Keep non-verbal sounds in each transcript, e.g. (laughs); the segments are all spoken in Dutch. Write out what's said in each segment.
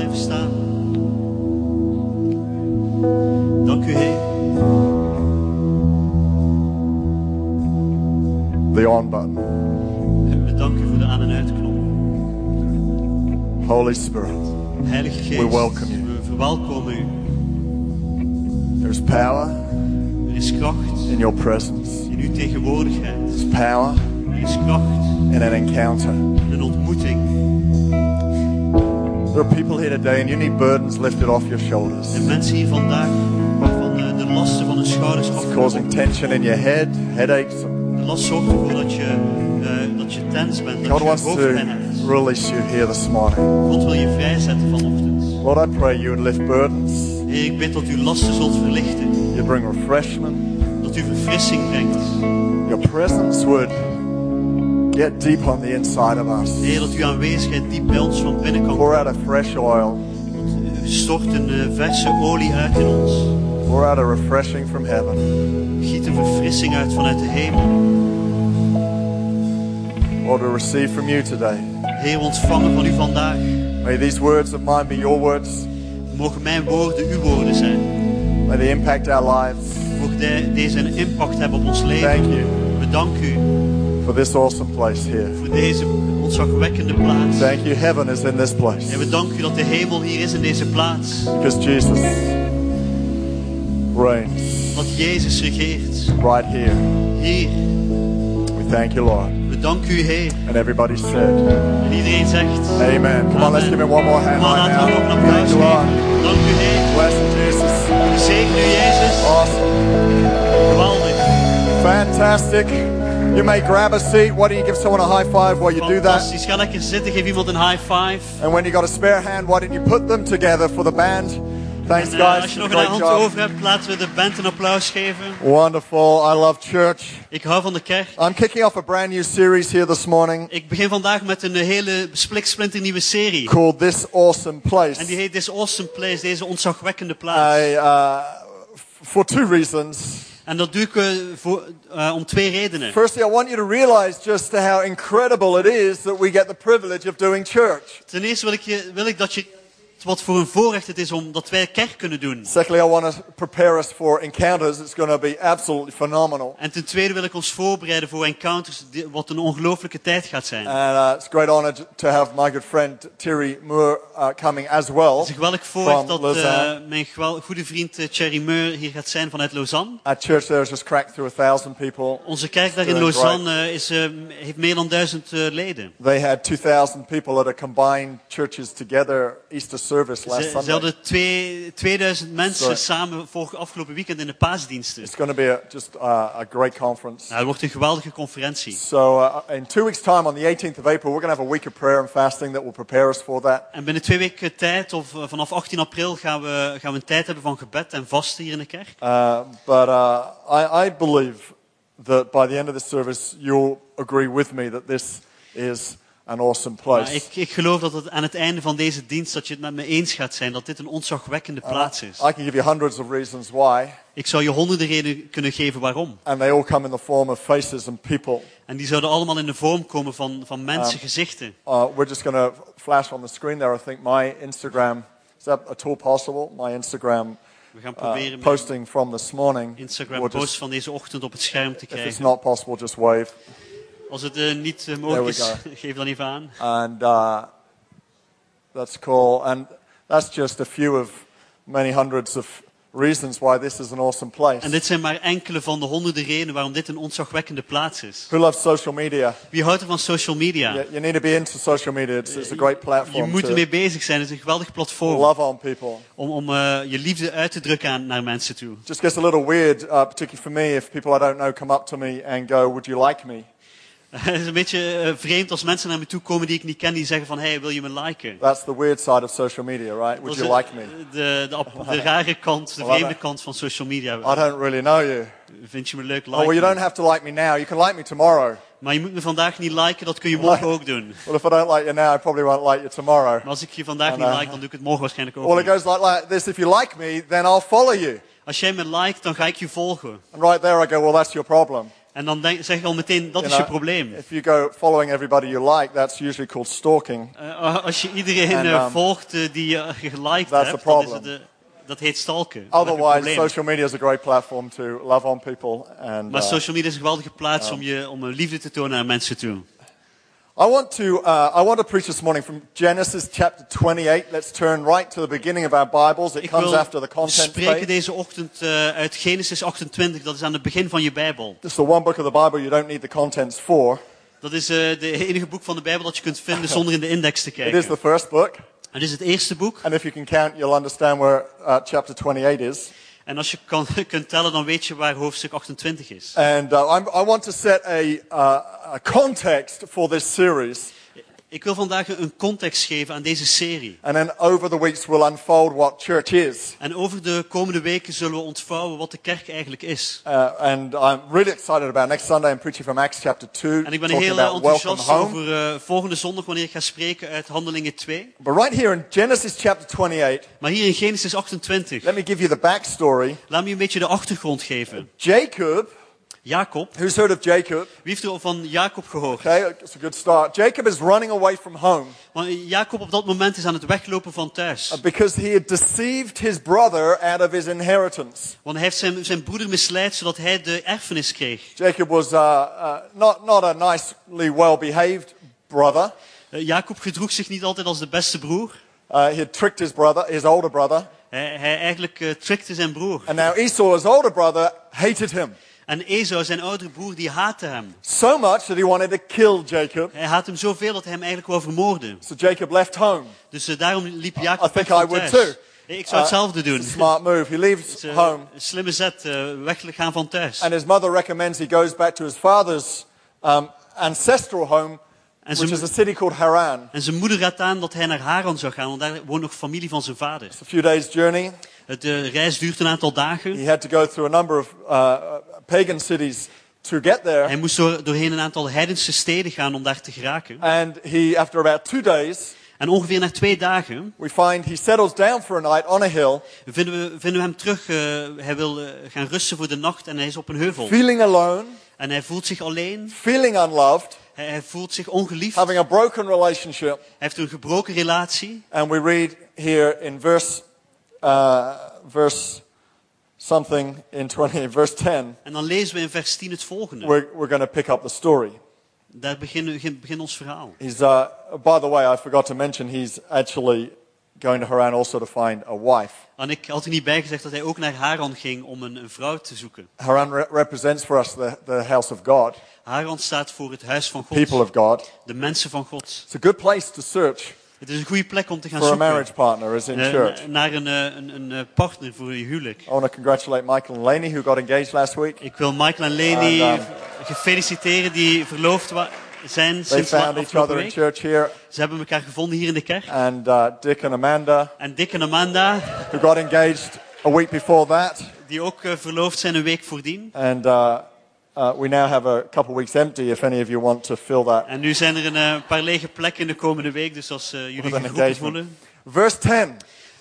blijven staan. Dank u, Heer. The on button. En we danken u voor de aan- en uitknop. Holy Spirit, Heilige Geest, We welcome you. we verwelkomen u. there's power Er is kracht in your presence. in uw tegenwoordigheid. There's power Er is kracht in an encounter. in een ontmoeting. There are people here today and you need burdens lifted off your shoulders. En mensen hier vandaag waarvan eh, de lasten van hun schouders It's afgevallen. causing tension in your head, headaches. De last zorgt ervoor dat je, eh, dat je tens bent, dat God wants to release you here this morning. God wil je vrijzetten vanochtend. Lord, I pray you would lift burdens, Heer, ik bid dat u lasten zult verlichten. you'd bring refreshment, Dat u verfrissing brengt. your presence would get deep on the inside of us. Heer, dat uw aanwezigheid diep bij ons van binnen kan Pour out a fresh oil, Stort een eh, verse olie uit in ons. pour out a refreshing from heaven. Giet een verfrissing uit vanuit de hemel. Lord, we receive from you today. Heer, we ontvangen van u vandaag. May these words of mine be your words. Mogen mijn woorden uw woorden zijn. May they impact our lives. Mogen de- deze een impact hebben op ons leven. Thank you We danken u for this awesome place here. voor deze ontzagwekkende plaats. Thank you, heaven is in this En place. we danken u dat de hemel hier is in deze plaats. Because Jesus reigns Dat Jezus regeert. right here. Hier. We thank you, Lord. We danken u, Heer. And everybody said, En iedereen zegt. Amen. Come on, let's give him one more hand Kom maar, right laten we nog een now. applaus Thank you, Lord. geven. Dank u, Heer. Bless Jesus. Zegen u, Jezus. Awesome. Geweldig. Fantastic. You may grab a seat. Why don't you give someone a high five while you do that? Fantastisch. Ga lekker zitten. Geef iemand een high five. And when you got a spare hand, why don't you put them together for the band? Thanks, En, eh, guys. als je for nog the een hand job. over hebt, laten we de band een applaus geven. Wonderful. I love church. Ik hou van de kerk. I'm kicking off a brand new series here this morning Ik begin vandaag met een hele spliksplinter nieuwe serie. called This Awesome Place. En die heet This Awesome Place, deze ontzagwekkende plaats. I, uh, for two reasons. En dat doe ik eh, voor, eh, om twee redenen. Firstly, I want you to realize just how incredible it is that we get the privilege of doing church. Ten eerste wil ik, je, wil ik dat je wat voor een voorrecht het is om dat wij kerk kunnen doen. Secondly, I want to prepare us for encounters. It's going to be absolutely phenomenal. En ten tweede wil ik ons voorbereiden voor encounters, wat een ongelooflijke tijd gaat zijn. Het And uh, it's a great honor to- have my good friend Thierry Moore uh, coming as well is een geweldig voorrecht dat eh, mijn goede vriend eh, Thierry Meur hier gaat zijn vanuit Lausanne. Our church there has just cracked through a thousand people. Onze kerk daar in Lausanne eh, is, heeft meer dan duizend leden. They had 2,000 people at a combined churches together Easter service last Ze, ze Sunday. hadden twee, 2000 mensen Sorry. samen vorig afgelopen weekend in de paasdiensten. It's going to be a, just uh, a great conference. Nou, het wordt een geweldige conferentie. So uh, in two weeks' time, on the 18th of April, we're going to have a week of prayer and fasting that will prepare us for that. En binnen twee weken tijd, of eh, vanaf 18 april, gaan we, gaan we een tijd hebben van gebed en vasten hier in de kerk. Uh, but uh, I, I believe that by the end of this service, you'll agree with me that this is an awesome Maar place. ik, ik geloof dat het aan het einde van deze dienst, dat je het met me eens gaat zijn, dat dit een ontzagwekkende plaats is. I can give you hundreds of reasons why, Ik zou je honderden redenen kunnen geven waarom. and they all come in the form of faces and people. En die zouden allemaal in de vorm komen van, van mensen, gezichten. Uh, we're just going to flash on the screen there. I think my Instagram is that at all possible? My Instagram We gaan uh, proberen mijn posting from this morning. Instagram post just- van deze ochtend op het scherm te if it's krijgen. not possible, just wave. Als het eh, niet eh, There mogelijk is, (laughs) geef dan even aan. And uh, that's cool. And that's just a few of many hundreds of reasons why this is an awesome place. En dit zijn maar enkele van de honderden redenen waarom dit een ontzagwekkende plaats is. Who loves social media? Wie houdt er van social media? You, you need to be into social media. It's, it's a great Je platform moet to ermee bezig zijn. Het is een geweldig platform love on people. om, om eh, je liefde uit te drukken aan, naar mensen toe. Just gets a little weird, uh, particularly for me, if people I don't know come up to me and go, "Would you like me?" (laughs) Het is een beetje eh, vreemd als mensen naar me toe komen die ik niet ken, die zeggen van, hey, wil je me liken? That's the weird side of social media, right? Would you like me? De, de, rare kant, de vreemde kant van social media. I don't really know you. Vind je me leuk, Oh, well, you like don't have to like me now. You can like me tomorrow. Maar je moet me vandaag niet liken, dat kun je morgen ook doen. Well, if I don't like you now, I probably won't like you tomorrow. Maar als ik je vandaag niet like, dan doe ik het morgen waarschijnlijk ook Well, it goes like, like this. If you like me, then I'll follow you. Als jij me liked, dan ga ik je volgen. And right there, I go, well, that's your problem. En dan denk, zeg ik al meteen, dat You is je know, probleem. If you go following everybody you like, that's usually called stalking. Eh, als je iedereen And, um, volgt eh, die je geliked hebt, dan is het, dat heet stalken. Otherwise, social media is a great platform to love on people. And Maar uh, social media is een geweldige plaats om, je, om een liefde te tonen naar mensen toe. I want to uh, I want to preach this morning from Genesis chapter 28. Let's turn right to the beginning of our Bibles. It Ik comes after the content spreken page. deze ochtend eh, uit Genesis 28, dat is aan het begin van je Bijbel. This is the one book of the Bible you don't need the contents for. Dat is eh de enige boek van de Bijbel dat je kunt vinden (laughs) zonder in de index te It is the first book, Het is het eerste boek. and if you can count, you'll understand where uh, chapter 28 is. En als je kan, (laughs) kunt tellen, dan weet je waar hoofdstuk 28 is. And uh, I'm, I want to set a, uh, a context for this series, Ik wil vandaag een context geven aan deze serie. and then over the weeks we'll unfold what church is. En over de komende weken zullen we ontvouwen wat de kerk eigenlijk is. Uh, and I'm really excited about next Sunday. I'm preaching from Acts chapter 2, En ik ben heel enthousiast over eh, volgende zondag wanneer ik ga spreken uit Handelingen 2. But right here in Genesis chapter 28, Maar hier in Genesis 28, let me give you the backstory. laat me een beetje de achtergrond geven. Jacob, Jacob, who's heard of Jacob? wie heeft er van Jacob gehoord? Okay, it's a good start. Jacob is running away from home Want Jacob op dat moment is aan het weglopen van thuis. uh, because he had deceived his brother out of his inheritance. Want hij heeft zijn, zijn broeder misleid zodat hij de erfenis kreeg. Jacob was uh, uh, not, not a nicely well behaved brother. Eh, Jacob gedroeg zich niet altijd als de beste broer. Uh, he had tricked his brother, his older brother. Hij, hij eigenlijk eh, trickte zijn broer. And now Esau, his older brother, hated him En Esau, zijn oudere broer, die haatte hem. so much that he wanted to kill Jacob. Hij haatte hem zoveel dat hij hem eigenlijk wou vermoorden. So Jacob left home. Dus eh, daarom liep Jacob I think I would too. Ik zou hetzelfde Uh, doen. it's a smart move. He leaves eh, home, slimme zet, eh, weggaan van thuis. and his mother recommends he goes back to his father's um, ancestral home, En which is zijn, a city called Haran. en zijn moeder raadt aan dat hij naar Haran zou gaan, want daar woont nog familie van zijn vader. It's a few days' journey. Het de reis duurt een aantal dagen. He had to go through a number of uh, pagan cities to get there. Hij moest door, doorheen een aantal heidense steden gaan om daar te geraken. And he, after about two days, En ongeveer na twee dagen we find he settles down for a night on a hill, vinden we, vinden we hem terug. eh, hij wil eh, gaan rusten voor de nacht en hij is op een heuvel. feeling alone, En hij voelt zich alleen. feeling unloved, Hij, hij voelt zich ongeliefd. Hij having a broken relationship. heeft een gebroken relatie. And we read here in verse, uh, verse something in 20, (laughs) verse 10, En dan lezen we in vers 10 het volgende. we're, we're going to pick up the story. Daar begint begin, begin ons verhaal. He's, uh, by the way, I forgot to mention, he's actually going to Haran also to find a wife. En ik had er niet bij gezegd dat hij ook naar Haran ging om een, een vrouw te zoeken. Haran re- represents for us the, the house of God, Haran staat voor het huis van God. people of God. De mensen van God. It's a good place to search Het is een goede plek om te gaan for a zoeken. marriage partner is in Eh, church. naar een, eh, een, een eh, partner voor je huwelijk. I want to congratulate Michael and Laney who got engaged last week. Ik wil Michael en Leni And, um, feliciteren die verloofd zijn They sinds found each other in week. church here. Ze hebben elkaar gevonden hier in de kerk. And uh, Dick and Amanda En Dick en Amanda, who got engaged a week before that. die ook eh, verloofd zijn een week voordien. And uh, uh, we now have a couple weeks empty if any of you want to fill that En nu zijn er een eh, paar lege plekken in de komende week, dus als eh, jullie geroepen voelen. Verse 10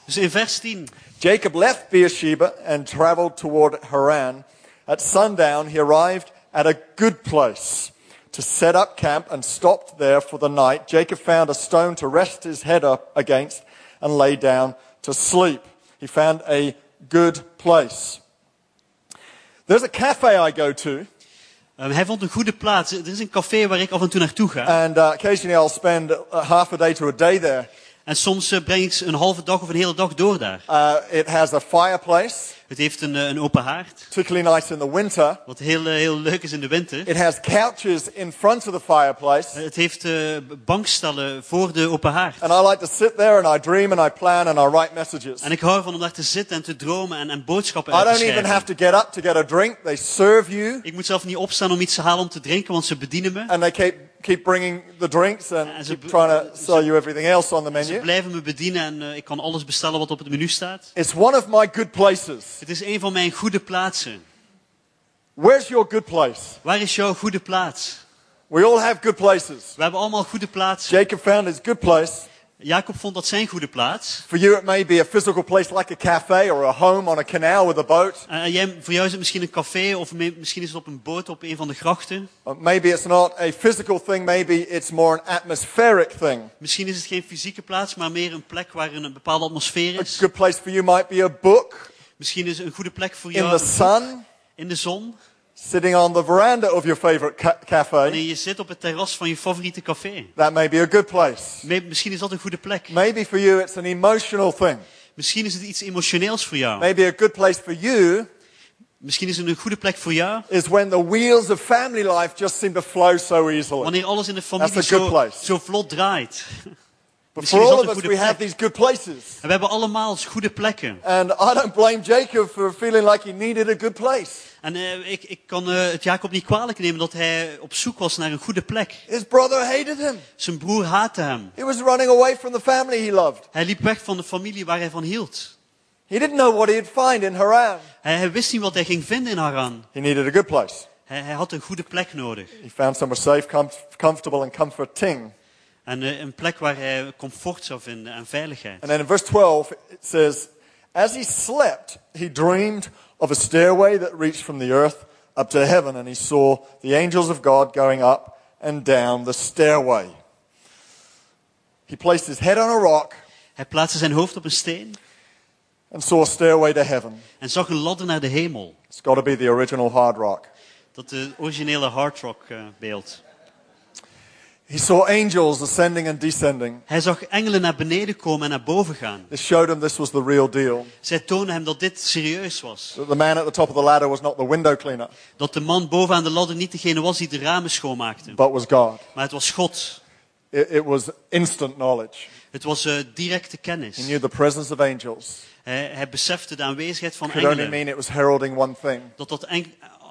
Dus in vers 10. Jacob left Beersheba and traveled toward Haran. At sundown, he arrived at a good place to set up camp and stopped there for the night. Jacob found a stone to rest his head up against and lay down to sleep. He found a good place. There's a cafe I go to, Eh, hij vond een goede plaats. Er is een café waar ik af en toe naartoe ga. and uh, occasionally I'll spend uh, half a day to a day there. En soms eh, breng ik een halve dag of een hele dag door daar. Uh, it has a fireplace, Het heeft een, eh, een open haard. particularly nice in the winter. Wat heel, eh, heel leuk is in de winter. It has couches in front of the fireplace. Het heeft eh, bankstellen voor de open haard. And I like to sit there and I dream and I plan and I write messages. En ik hou ervan om daar te zitten en te dromen en, en boodschappen I uit te don't even schrijven. have to get up to get a drink. They serve you Ik moet zelf niet opstaan om iets te halen om te drinken, want ze bedienen me. and they keep, keep bringing the drinks and ze keep trying to sell you everything else on the Ze menu. blijven me bedienen en eh, ik kan alles bestellen wat op het menu staat. It's one of my good places. Het is een van mijn goede plaatsen. Where's your good place? Waar is jouw goede plaats? We all have good places. We hebben allemaal goede plaatsen. Jacob found his good place Jacob vond dat zijn goede plaats. For you, it may be a physical place like a cafe or a home on a canal with a boat. En jij, voor jou is het misschien een café of me- misschien is het op een boot op een van de grachten. Or maybe it's not a physical thing, maybe it's more an atmospheric thing. Misschien is het geen fysieke plaats, maar meer een plek waar een bepaalde atmosfeer A is. good place for you might be a book Misschien is een goede plek voor in jou the sun, in de zon. Sitting on the veranda of your favorite ca- cafe. Wanneer je zit op het terras van je favoriete café. That may be a good place. Me- Misschien is dat een goede plek. Maybe for you it's an emotional thing. Misschien is het iets emotioneels voor jou. Maybe a good place for you Misschien is het een goede plek voor jou. is when the wheels of family life just seem to flow so easily. Wanneer alles in de familie That's a good zo, place. zo vlot draait. Misschien for all of us, we have these good places. En we hebben allemaal goede plekken. And I don't blame Jacob for feeling like he needed a good place. En eh, ik, ik kan eh, het Jacob niet kwalijk nemen dat hij op zoek was naar een goede plek. His brother hated him. Zijn broer haatte hem. He was running away from the family he loved. Hij liep weg van de familie waar hij van hield. He didn't know what he'd find in Haran. Hij, hij wist niet wat hij ging vinden in Haran. He needed a good place. Hij, hij had een goede plek nodig. He found somewhere safe, com- comfortable, and comforting. En eh, een plek waar hij comfort zou vinden en veiligheid. And then in verse 12, it says, As he slept, he dreamed of a stairway that reached from the earth up to heaven, and he saw the angels of God going up and down the stairway. He placed his head on a rock Hij plaatste zijn hoofd op een steen and saw a stairway to heaven. en zag een ladder naar de hemel. It's got to be the original hard rock. Dat de originele hard rock eh, beeld. He saw angels ascending and descending. Hij zag engelen naar beneden komen en naar boven gaan. This showed him this was the real deal. Zij toonden hem dat dit serieus was. That the man at the top of the ladder was not the window cleaner, Dat de man bovenaan de ladder niet degene was die de ramen schoonmaakte. but was God. Maar het was God. It, it was instant knowledge. Het was eh, directe He kennis. knew the presence of angels. Hij, hij besefte de aanwezigheid van Could only engelen. mean it was heralding one thing. Dat dat enk-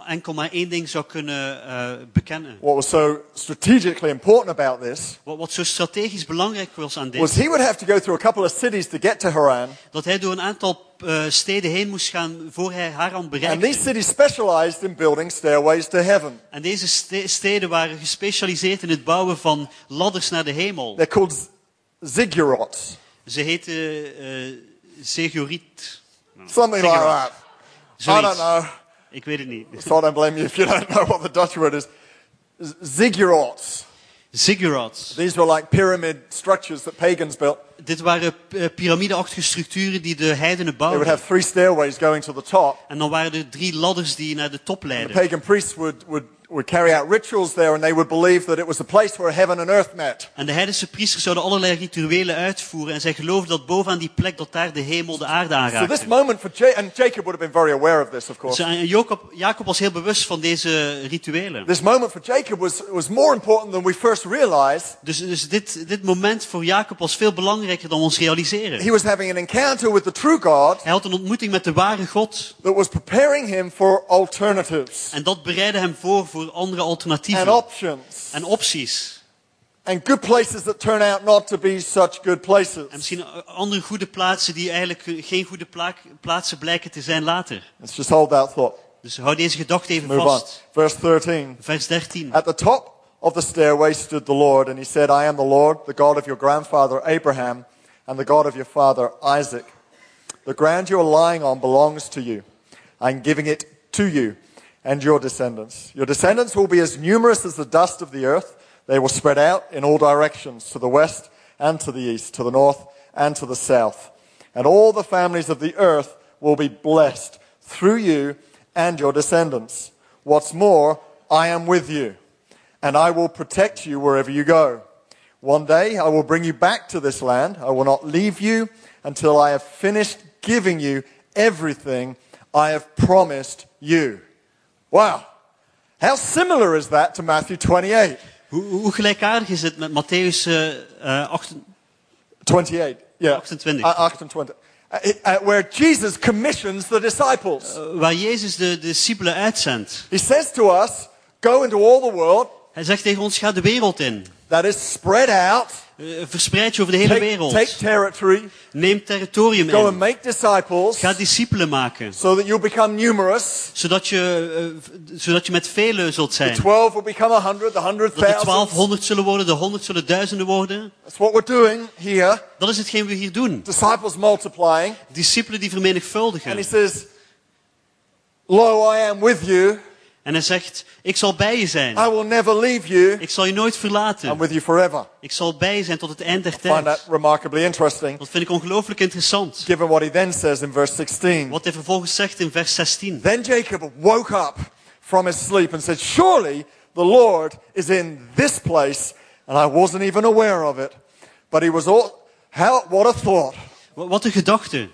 enkel maar één ding zou kunnen eh, bekennen. What was so strategically important about this Wat, wat zo strategisch belangrijk was aan was dit, he would have to go through a couple of cities to get to Haran. dat hij door een aantal eh, steden heen moest gaan voor hij Haran And these bereikte. cities specialized in building stairways to heaven. En deze ste- steden waren gespecialiseerd in het bouwen van ladders naar de hemel. They're called ziggurats. Ze heten eh Seguriet. Something like that. I don't Zoiets. know. Ik weet het niet. So I don't blame you if you don't know what the Dutch word is. Ziggurats. Ziggurats. These were like pyramid structures that pagans built. Dit waren eh, piramideachtige structuren die de heidenen They would bouwden. have three stairways going to the top. En dan waren er drie ladders die naar de top The leidden. pagan priests would, would, would carry out rituals there and they would believe that it was the place where heaven and earth met. En de heidense priesters zouden allerlei rituelen uitvoeren. En zij geloofden dat bovenaan die plek, dat daar de hemel de aarde So this aanraakte. moment for Ja- and Jacob would have been very aware of this, of course. Dus, en Jacob, Jacob was heel bewust van deze rituelen. This moment for Jacob was, was more important than we first realized. Dus, dus dit, dit moment voor Jacob was veel belangrijker dan we ons realiseren. He was having an encounter with the true God Hij had een ontmoeting met de ware God. that was preparing him for alternatives En dat bereidde hem voor voor andere and options En opties. and good places that turn out not to be such good places. En misschien eh, andere goede plaatsen die eigenlijk eh, geen goede pla- plaatsen blijken te zijn later. Let's just hold that thought. Dus hou deze gedachte even Move on. vast. Verse 13. Vers 13. At the top of the stairway stood the Lord, and he said, I am the Lord, the God of your grandfather Abraham, and the God of your father Isaac. The ground you are lying on belongs to you. I'm giving it to you and your descendants. Your descendants will be as numerous as the dust of the earth. They will spread out in all directions, to the west and to the east, to the north and to the south. And all the families of the earth will be blessed through you and your descendants. What's more, I am with you, and I will protect you wherever you go. One day I will bring you back to this land. I will not leave you until I have finished giving you everything I have promised you. Wow. How similar is that to Matthew 28? Hoe, hoe gelijkaardig is het met Matthäus eh, eh, 8 28. Yeah. 28. Uh, 28. Uh, uh, where Jesus commissions the disciples. waar Jezus de, de discipelen uitzendt. He says to us, Go into all the world, Hij zegt tegen ons, ga de wereld in. That is, spread out, Eh, verspreid je over de hele take, wereld. take territory, Neem territorium go and in. make disciples, Ga discipelen maken. so that you'll become numerous. Zodat je, eh, v- zodat je met velen zult The zijn. 12 will become a hundred, the hundred Dat de thousand. 1200 zullen worden, de 100 zullen duizenden worden. That's what we're doing here. Dat is hetgeen we hier doen. Disciples multiplying. Discipelen die And he vermenigvuldigen. says, Lo, I am with you. En hij zegt, ik zal bij je zijn. I will never leave you. Ik zal je nooit I'm verlaten. with you forever. Ik zal bij je zijn tot het eind der Find that tijd. remarkably interesting, Dat vind ik ongelooflijk interessant. given what he then says in verse 16. Wat hij vervolgens zegt in vers 16. Then Jacob woke up from his sleep and said, Surely the Lord is in this place, and I wasn't even aware of it. But he was all, how, what a thought Wa- Wat een gedachte.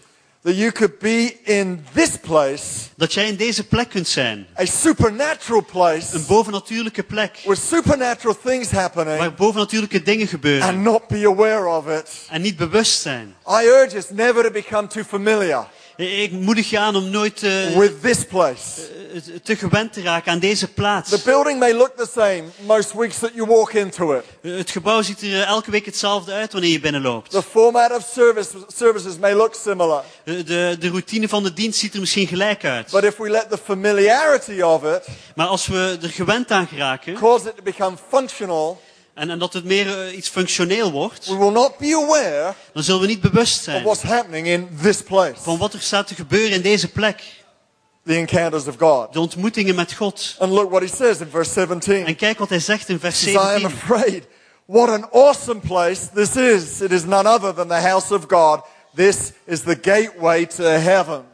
That you could be in this place, Dat jij in deze plek kunt zijn. a supernatural place, Een bovennatuurlijke plek. with supernatural things happening, Waar bovennatuurlijke dingen and gebeuren. not be aware of it. En niet bewust zijn. I urge us never to become too familiar Ik moedig je aan om nooit eh, with this place. eh, te gewend te raken aan deze plaats. The building may look the same most weeks that you walk into it. Eh, Het gebouw ziet er eh, elke week hetzelfde uit wanneer je binnenloopt. The format of service, services may look similar. De, de, de routine van de dienst ziet er misschien gelijk uit. But if we let the familiarity of it Maar als we er gewend aan geraken cause it to become functional, en, en dat het meer eh, iets functioneel wordt, we will not be aware dan zullen we niet bewust of zijn what's happening in this place. van wat er staat te gebeuren in deze plek. The encounters of God. De ontmoetingen met God. And look what he says in verse 17. En kijk wat hij zegt in vers He says, I am 17. afraid. What an awesome place this is. It is none other than the house of God. This is the gateway to heaven.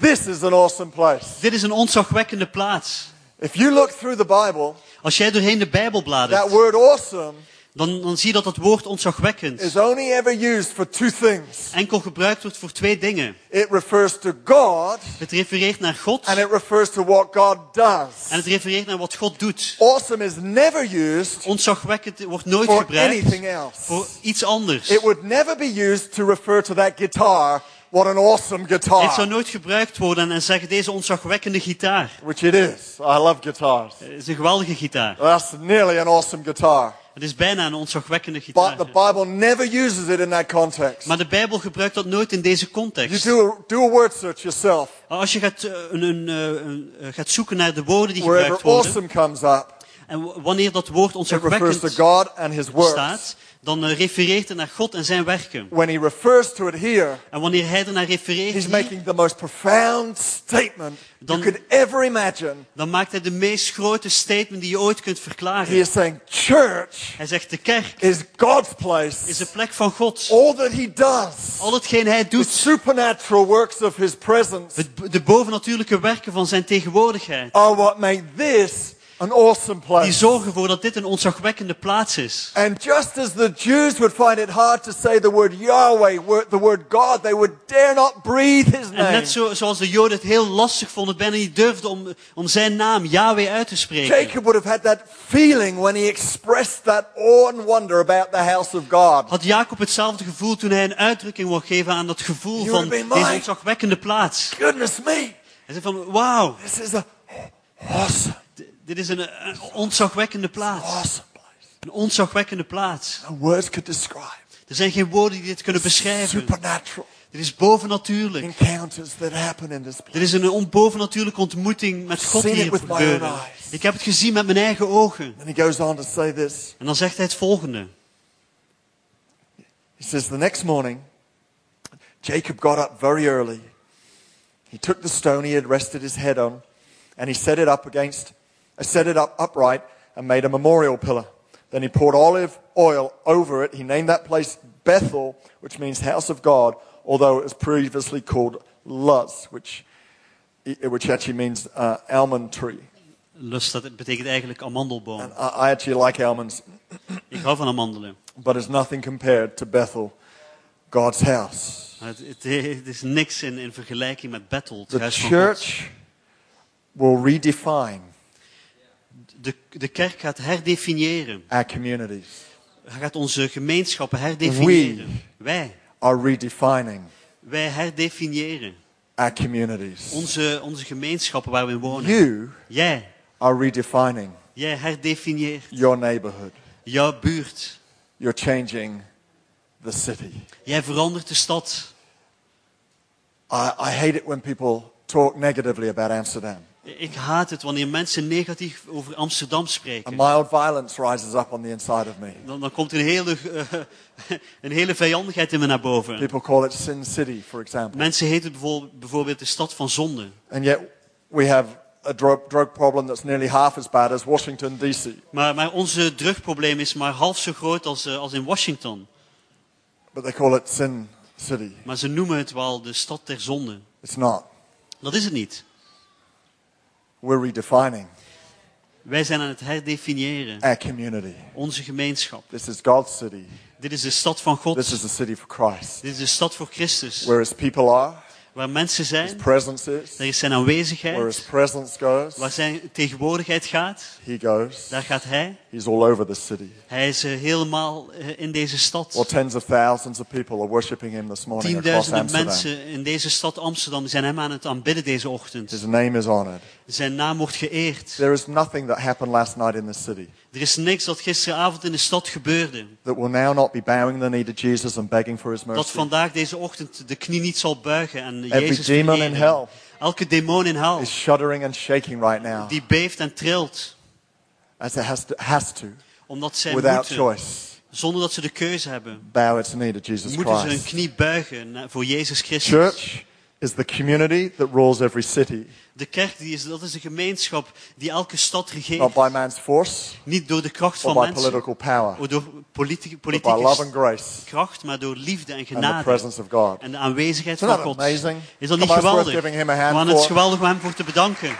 This is an awesome place. Dit is een ontzagwekkende plaats. If you look through the Bible, Als jij doorheen de Bijbel that bladert, word awesome dan, dan zie je dat dat woord ontzagwekkend is only ever used for two things. enkel gebruikt wordt voor twee dingen. It refers to God Het refereert naar God and it refers to what God does. en het refereert naar wat God doet. Awesome is never used Ontzagwekkend wordt nooit for gebruikt anything else. voor iets anders. It would never be used to refer to that guitar. What an awesome Het zou guitar. nooit gebruikt worden en zeggen deze ontzagwekkende gitaar. Which it is. I love guitars. Het is een geweldige gitaar. That's nearly an awesome guitar. Het is bijna een ontzagwekkende But gitaar. the Bible never uses it in that context. Maar de Bijbel gebruikt dat nooit in deze You context. do a, do a word search yourself. Als je gaat, eh, een, een, eh, een, eh, gaat zoeken naar de woorden die Wherever gebruikt worden, awesome comes up, en wanneer dat woord ontzagwekkend God and His works. staat, dan eh, refereert het naar God en zijn werken. When He refers to it here, En wanneer hij ernaar refereert, He's hier, making the most profound statement you Dan- could ever imagine. dan maakt hij de meest grote statement die je ooit kunt He verklaren. is saying, Church Hij zegt, de kerk is God's is place. de plek van God. All that He does, Al hetgeen hij the doet, supernatural works of His presence, het- de bovennatuurlijke werken van zijn tegenwoordigheid, are what make this an awesome die place. zorgen ervoor dat dit een ontzagwekkende plaats is. And just as the Jews would find it hard to say the word Yahweh, the word God, they would dare not breathe His En name. net zo, zoals de Joden het heel lastig vonden, bijna niet durfden om, om zijn naam, Yahweh, uit te spreken. Jacob would have had that feeling when he expressed that awe and wonder about the house of God. Had Jacob hetzelfde gevoel toen hij een uitdrukking wou geven aan dat gevoel You van deze ontzagwekkende plaats? Goodness me, Hij zei van, wauw, this is a awesome, dit is een, een ontzagwekkende plaats. awesome place. Een ontzagwekkende plaats. Er zijn geen woorden die dit kunnen beschrijven. Supernatural Dit is bovennatuurlijk. encounters that happen in this place. Dit is een bovennatuurlijke ontmoeting met God hier gebeuren. Ik heb het gezien met mijn eigen ogen. And he goes on to say this. En dan zegt hij het volgende. He says, The next morning, Jacob got up very early. He took the stone he had rested his head on, and he set it up against, uh, set it up upright, and made a memorial pillar. Then he poured olive oil over it. He named that place Bethel, which means house of God, although it was previously called Luz, which, which actually means uh, almond tree. Lust, dat betekent eigenlijk amandelboom. And I, I actually like almonds, (clears throat) Ik hou van amandelen. but it's nothing compared to Bethel, God's house. Het, is niks in, in vergelijking met Bethel, het The huis van church will redefine God. De, de kerk gaat herdefiniëren. our communities. Hij gaat onze gemeenschappen herdefiniëren. Wij. Are redefining Wij herdefiniëren. our communities. Onze, onze gemeenschappen waar we wonen. You Jij. are redefining Jij herdefinieert your neighborhood. jouw buurt. You're changing the city. Jij verandert de stad. I, I hate it when people talk negatively about Amsterdam. Ik haat het wanneer mensen negatief over Amsterdam A spreken. mild violence rises up on the inside of me. Dan, dan komt een hele, eh, (laughs) een hele vijandigheid in me naar boven. People call it Sin City, for example. Mensen heten bijvoorbeeld, bijvoorbeeld de stad van zonde. And yet we have a drug, drug problem that's nearly half as bad as Washington, D.C. Maar, maar onze drugprobleem is maar half zo groot als, eh, als in Washington. But they call it Sin City. Maar ze noemen het wel de stad der zonde. It's not. Dat is het niet. We're redefining Wij zijn aan het herdefiniëren. our community. Onze gemeenschap. This is God's city. Dit is de stad van God. This is the city for Christ. Dit is de stad voor Christus. Where his people are, Waar mensen zijn. Daar is zijn where aanwezigheid. his presence goes, Waar zijn tegenwoordigheid gaat. he goes. Daar gaat hij. He's all over the city. Hij is eh, helemaal eh, in deze Well, stad. tens of thousands of people are worshiping him this morning Tienduizenden mensen in deze stad Amsterdam zijn hem aan het aanbidden deze ochtend. His name is honored. Zijn naam wordt geëerd. There is nothing that happened last night in this city Er is niks dat gisteravond in de stad gebeurde. that will now not be bowing the knee to Jesus and begging for his Dat mercy. vandaag deze ochtend de knie niet zal buigen en Every Jezus demon in hell Elke demon in hel is shuddering and shaking right now die beeft en trilt. as it has to, has to Omdat zij without moeten, choice, zonder dat ze de keuze hebben, bow its knee to Jesus moeten ze hun Christ. knie buigen voor Jezus Christus. Church is the community that rules every city, De kerk die is, dat is een gemeenschap die elke stad regeert. not by man's force Niet door de kracht van by mensen, political power, of door politi- but by love and politieke grace kracht, maar door liefde en and the genade. presence of God. En de aanwezigheid Isn't van God. amazing? Is dat niet geweldig? him a hand Maar het is geweldig om hem voor te bedanken.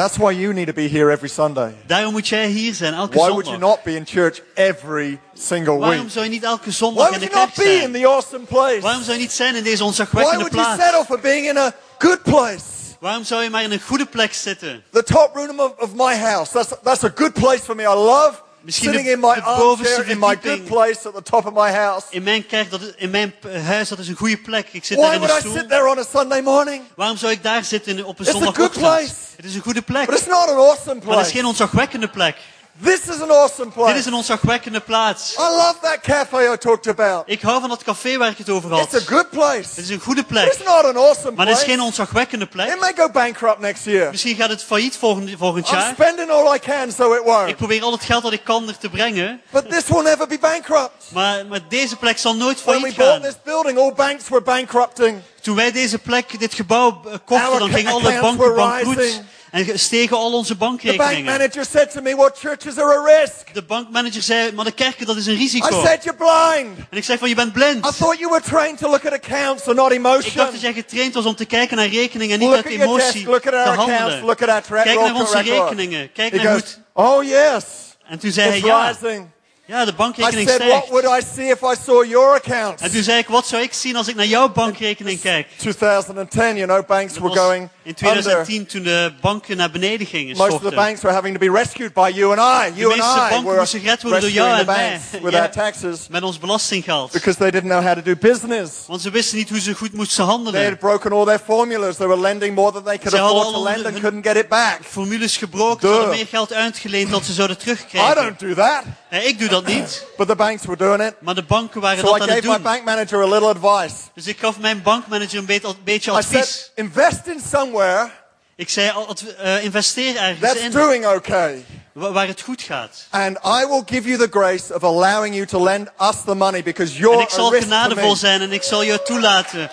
That's why you need to be here every Sunday. Daarom moet jij hier zijn, elke Why would you not be in church every single week? Waarom zou je niet elke Why zondag in would you not kerk be in the awesome place? Waarom zou je niet zijn in deze ontzagwekkende Why onzagwekkende would you settle for being in a good place? Waarom zou je maar in een goede plek zitten? The top room of, of my house. That's, that's a good place for me. I love Misschien sitting in my armchair in my good place at the top of my house. In mijn kerk, dat is, in mijn eh, huis, dat is een goede plek. Ik zit daar Why in de would I stoel. sit there on a Sunday morning? Waarom zou ik daar zitten op een It's a good zondagochtend? place. Het is een goede plek. But it's not an awesome Maar het place. is geen ontzagwekkende plek. This is an awesome Dit place. is een ontzagwekkende plaats. I love that cafe I talked about. Ik hou van dat café waar ik het over had. It's a good place. Het is een goede But it's plek. not an awesome Maar het is geen ontzagwekkende plek. It may go bankrupt next year. Misschien gaat het failliet volgend, volgend I'm jaar. spending all I can so it Ik won't. probeer al het geld dat ik kan er te brengen. But this will never be bankrupt. Maar, maar deze plek zal nooit When we failliet bought gaan. this building, all banks were bankrupting. Toen wij deze plek, dit gebouw eh, kochten, Our dan gingen alle banken bankroet. En ge- stegen al onze The bank bankrekeningen. manager said to me, Well, churches are a risk. De bankmanager zei, maar de kerken, dat is een I risico. said, You're blind. En ik zeg van, je bent blind. I thought you were trained to look at accounts and not Ik dacht emotion. dat jij getraind was om te kijken naar rekeningen en niet Look uit desk, emotie look at te our accounts, handelen. look at our track Kijk naar onze rekeningen. Kijk He naar goes, het... Oh, yes. En toen zei hij, It's ja, rising. ja, de I bankrekening said, What would I see if I saw your accounts? En toen zei ik, wat zou ik zien als ik naar jouw bankrekening kijk? 2010, you know, banks were going in under. 2010 toen de banken naar beneden gingen Most of the banks were having to be rescued by you and I. De You and meeste I banken were moesten gered worden door jou en mij. with Ja. our taxes Met ons belastinggeld. because they didn't know how to do business. Want ze wisten niet hoe ze goed moesten They handelen. had broken all their formulas. They were lending more than they could Ze afford to lend and couldn't get it back. Formules gebroken, ze hadden meer geld uitgeleend dan ze zouden I terugkrijgen. don't do that. Nee, ik doe dat niet. But the banks were doing it. Maar de banken waren So dat I aan gave het my doen. bank manager a little advice. Dus ik gaf mijn bankmanager een beetje, een beetje I advies. said, invest in somewhere Ik zei, eh, investeer ergens that's in doing okay. wa- waar het goed gaat. And I will give you the grace of allowing you to lend us the money because En you're ik a zal genadevol zijn en ik zal jou toelaten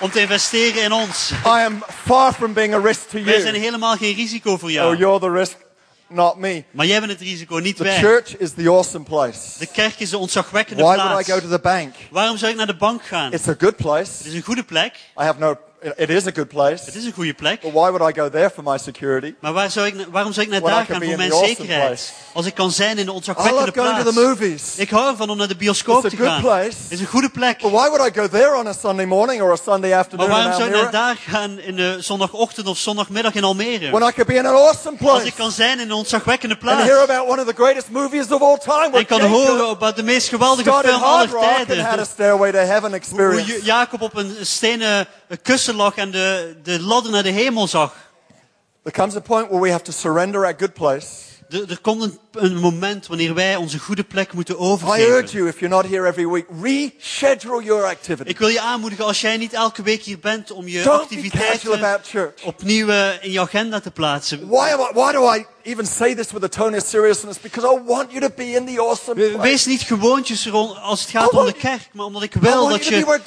om te investeren in ons. I am far from being a risk to Wij zijn you. helemaal geen risico voor Oh, jou. you're the risk, not me. Maar jij bent het risico, niet The wij. church is the awesome place. De kerk is de ontzagwekkende Why would I plaats. go to the bank? Waarom zou ik naar de bank gaan? It's a good place. Het is een goede plek. I have no, it is a good place. Het is een goede plek. But why would I go there for my security? Maar waar zou ik, waarom zou ik naar daar gaan voor mijn awesome zekerheid? place. Als ik kan zijn in de I ontzagwekkende going to the plaats. movies. Ik hou ervan om naar de bioscoop It's te gaan. place. Het is een goede plek. But why would I go there on a Sunday morning or a Sunday Maar afternoon in waarom zou ik naar daar gaan in de zondagochtend of zondagmiddag in Almere? when I could be in an awesome Als place ik kan zijn in een ontzagwekkende and hear plaats. about one of the greatest movies of all time? Ik kan Jacob horen over de meest geweldige film aller and had a tijden. stairway to heaven Hoe experience. Jacob op een stenen kussen lag en de, de ladder naar de hemel zag. There comes a point where we have to surrender our good place Er, er komt een, een moment wanneer wij onze goede plek moeten I urge overgeven. you, if you're not here every week, reschedule your activity. Ik wil je aanmoedigen als jij niet elke week hier bent om je Don't activiteiten opnieuw eh, in je agenda te plaatsen. Why, am I, why do I even say this with a tone of seriousness? Because I want you to be in the awesome We- place. Wees niet gewoontjes rond als het gaat om de kerk, maar omdat ik wil dat je,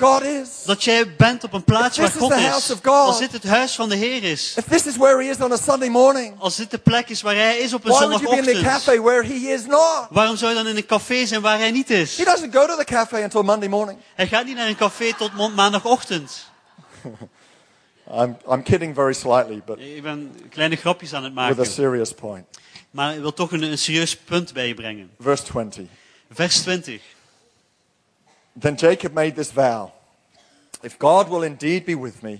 dat jij bent op een plaats waar God is. Als dit het huis van de Heer is. If this is where He is on a Sunday morning, Als dit de plek is waar hij is op een zondagochtend. Cafe where He is not? Waarom zou je dan in een café zijn waar hij niet is? He doesn't go to the cafe until Monday morning. Hij gaat niet naar een café tot ma- maandagochtend. (laughs) I'm, I'm kidding very slightly, but Ik ben kleine grapjes aan het with a maken. serious point. Maar ik wil toch een, een serieus punt bij je brengen. Verse 20. Vers 20. Then Jacob made this vow If God will indeed be with me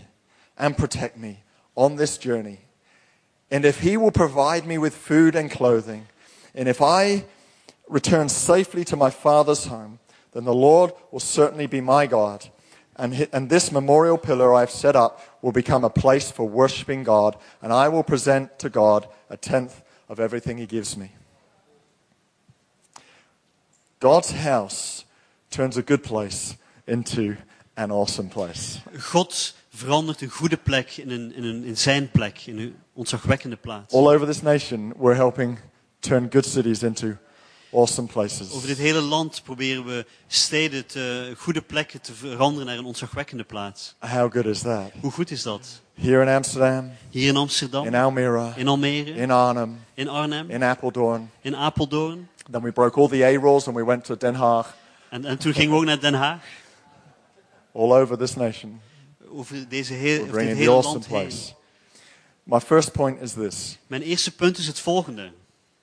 and protect me on this journey, and if he will provide me with food and clothing, and if I return safely to my father's home, then the Lord will certainly be my God. And, and this memorial pillar I've set up will become a place for worshiping God, and I will present to God a tenth of everything he gives me. God's house turns a good place into an awesome place. God verandert een goede plek in, een, in, een, in zijn plek, in een ontzagwekkende plaats. All over this nation, we're helping turn good cities into awesome places. Over dit hele land proberen we steden, te, goede plekken te veranderen naar een ontzagwekkende plaats. How good is that? Hoe goed is dat? Here in Amsterdam, Hier in Amsterdam, in Almere, in Almere, in Arnhem, in Arnhem, in Apeldoorn. in Apeldoorn. Then we broke all the A rules and we went to Den Haag. En, en toen gingen we ook naar Den Haag. All over this nation, Over, deze heel, over dit hele awesome land heen. place. My first point is this. Mijn eerste punt is het volgende.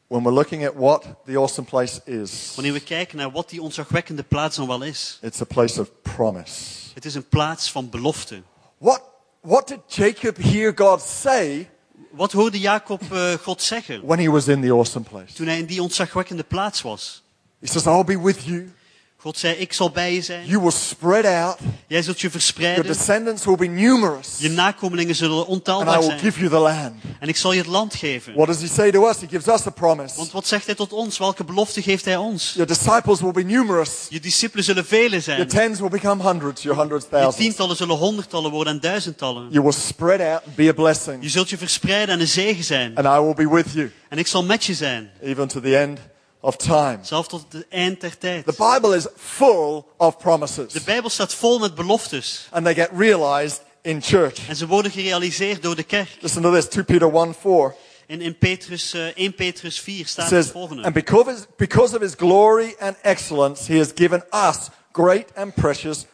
When we're looking at what the awesome place is, Wanneer we kijken naar wat die ontzagwekkende plaats dan wel is. it's a place of promise. Het is een plaats van belofte. What, what did Jacob hear God say Wat hoorde Jacob eh, God zeggen when he was in the awesome place? toen hij in die ontzagwekkende plaats was? He says, I'll be with you. God zei, ik zal bij je zijn. You will spread out. Jij zult je Your verspreiden. descendants will be numerous. Je nakomelingen zullen And I ontelbaar will zijn. give you the land. En ik zal je het land geven. What does he say to us? He gives us a promise. Want wat zegt hij tot ons? Welke belofte geeft hij ons? Your disciples will be numerous. Je discipelen zullen vele Your zijn. tens will become hundreds. Your hundreds, Je thousands. tientallen zullen honderdtallen worden en duizendtallen. You will spread out and be a blessing. Je zult je verspreiden en een zegen zijn. And I will be with you, En ik zal met je zijn. even to the end of time. Zelfs tot het eind der tijd. The Bible is full of promises. De Bijbel staat vol met beloftes. And they get realized in church. En ze worden gerealiseerd door de kerk. Listen to this 2 Peter 1 4. In, in Petrus, eh, 1 Petrus 4 It staat het volgende. And because of, his, because of his glory and excellence, he has given us great and precious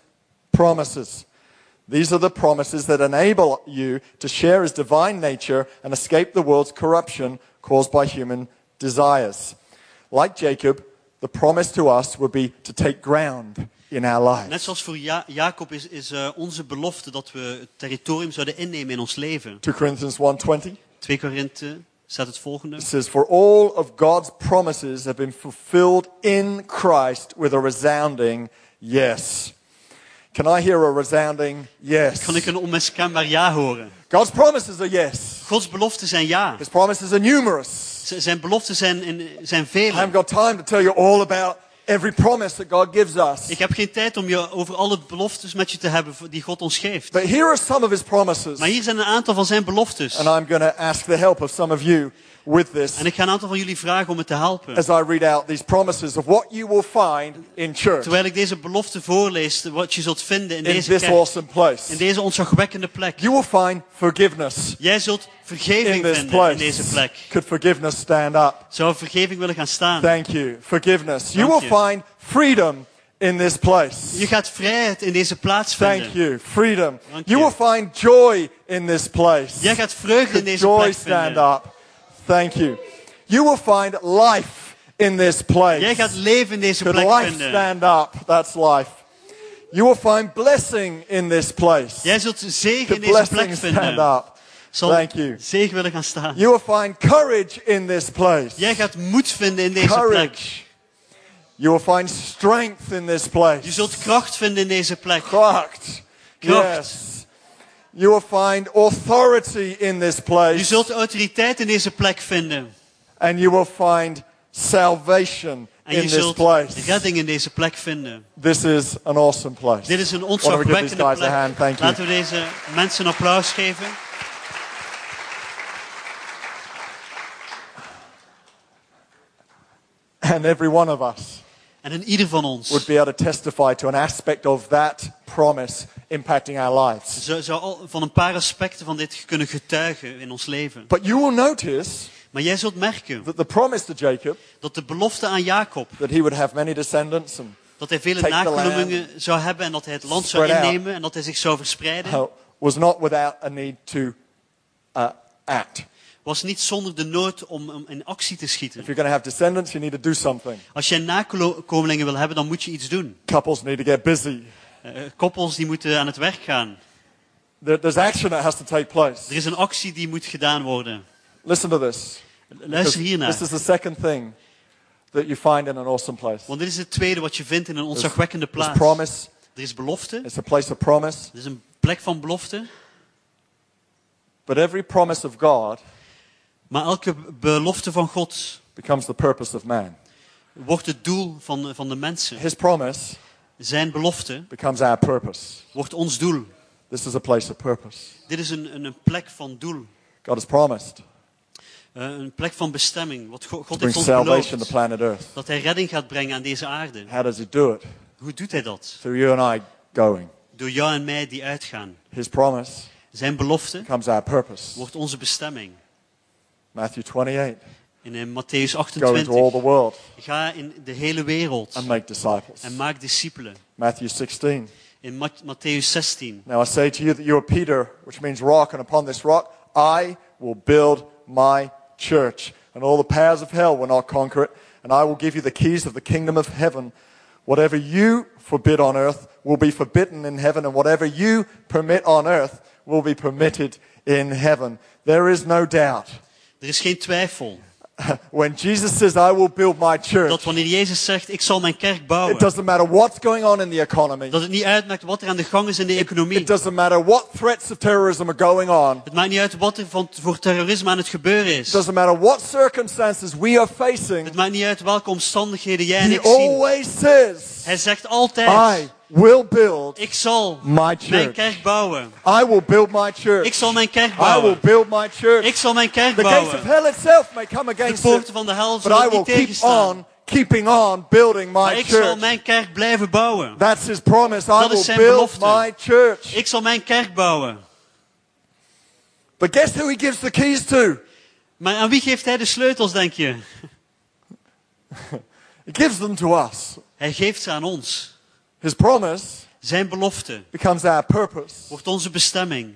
promises. These are the promises that enable you to share his divine nature and escape the world's corruption caused by human desires. Like Jacob, the promise to us would be to take ground in our Net lives. zoals voor ja Jacob is, is eh, onze belofte dat we het territorium zouden innemen in ons leven. 2 Corinthians 1.20 2 Korinthe staat het volgende. It says, For all of God's promises have been fulfilled in Christ with a resounding yes. Can I hear a resounding yes? Kan ik een onmiskenbaar ja horen? God's promises are yes. Gods beloften zijn ja. His promises are numerous. Zijn beloften zijn, in- zijn I vele. haven't got time to tell you all about every promise that God gives us. Ik heb geen tijd om je over alle beloftes met je te hebben die God ons geeft. But here are some of his promises. Maar hier zijn een aantal van zijn beloftes. And I'm going to ask the help of some of you with this En ik ga een aantal van jullie vragen om me te helpen. as I read out these promises of what you will find in church, Terwijl ik deze belofte voorlees, wat je zult vinden in in deze this kerk. awesome place. In deze ontzagwekkende plek. You will find forgiveness Jij zult in vergeving this vinden in deze plek. Could forgiveness stand up? Zou vergeving willen gaan staan? Thank you. Forgiveness. You Dank will je. find freedom in this place. Je gaat vrijheid in deze plaats Thank vinden. you. Freedom. Dank You will find joy in this place. Jij gaat vreugde in deze joy plek stand vinden. up? Thank you. You will find life in this place. Jij gaat leven in deze Could plek life vinden. stand up? That's life. You will find blessing in this place. Jij zult zegen Could in deze plek blessing stand vinden. up? Zal Thank you. zegen willen gaan staan. You will find courage in this place. Jij gaat moed vinden in deze plek. Courage. You will find strength in this place. Je zult kracht vinden in deze plek. Kracht. Kracht. Yes. You will find authority in this Je place. zult autoriteit in deze plek vinden. and you will find salvation En in je this zult place. redding in deze plek vinden. This is an awesome place. Dit is een Why don't we give these ontzagwekkende plek. a hand? Thank you. Laten we deze mensen een applaus geven. And every one of us En in ieder van ons would be able to testify to an aspect of that promise impacting our lives. zou al van een paar aspecten van dit kunnen getuigen in ons leven. But you will notice Maar jij zult merken that the promise to Jacob dat de belofte aan Jacob, that he would have many descendants and dat hij vele nakomelingen zou hebben en dat hij het land zou Spread out. innemen en dat hij zich zou verspreiden, uh, was not without a need to uh, act. was niet zonder de nood om, om in actie te schieten. If you're have descendants, you need to do something. Als jij nakomelingen wil hebben, dan moet je iets doen. Couples need to get busy. Eh, koppels die moeten aan het werk gaan. There- There's action that has to take place. Er is een actie die moet gedaan worden. Listen to this. Luister hiernaar. This is the second thing that you find in an awesome place. Want dit is het tweede wat je vindt in een ontzagwekkende There's plaats. promise. Er is belofte. It's a place of promise. Het is een plek van belofte. But every promise of God Maar elke belofte van God becomes the purpose of man. wordt het doel van, van de mensen. His promise Zijn belofte becomes our purpose. wordt ons doel. This is a place of purpose. Dit is een, een, plek van doel. God has promised Eh, een plek van bestemming. Wat God, God heeft ons beloofd. planet Earth. Dat hij redding gaat brengen aan deze aarde. How does he do it? Hoe doet hij dat? Through you and I going. Door jou en mij die uitgaan. His promise Zijn belofte becomes our purpose. wordt onze bestemming. Matthew 28. In eh, Matthäus Go into all the world Ga in de hele wereld and make disciples. en maak discipelen. Matthew 16. In Mat- Matthäus 16. Now I say to you that you are Peter, which means rock, and upon this rock I will build my church, and all the powers of hell will not conquer it, and I will give you the keys of the kingdom of heaven. Whatever you forbid on earth will be forbidden in heaven, and whatever you permit on earth will be permitted in heaven. There is no doubt. Er is geen twijfel (laughs) When Jesus says, I will build my dat church, wanneer Jezus zegt, ik zal mijn kerk bouwen. it doesn't matter what's going on in the economy. Dat het niet uitmaakt wat er aan de gang is in de economie. It doesn't matter what threats of terrorism are going on. Het maakt niet uit wat er van, voor terrorisme aan het gebeuren is. It doesn't matter what circumstances we are facing. Het maakt niet uit welke omstandigheden jij en ik zien. always says, Hij zegt altijd, I will build ik zal my mijn church. kerk bouwen. I will build my Ik church. zal mijn kerk I will bouwen. build my church. Ik zal mijn kerk The gates of bouwen. hell itself may come De against poorten it, van de hel but zullen will niet keep tegenstaan. on keeping on building Maar my ik zal church. mijn kerk blijven bouwen. That's his promise. I Dat is will zijn build belofte. my church. Ik zal mijn kerk bouwen. But guess who he gives the keys to? Maar aan wie geeft hij de sleutels, denk je? (laughs) He gives them to us. Hij geeft ze aan ons. His promise Zijn belofte becomes our purpose. wordt onze bestemming.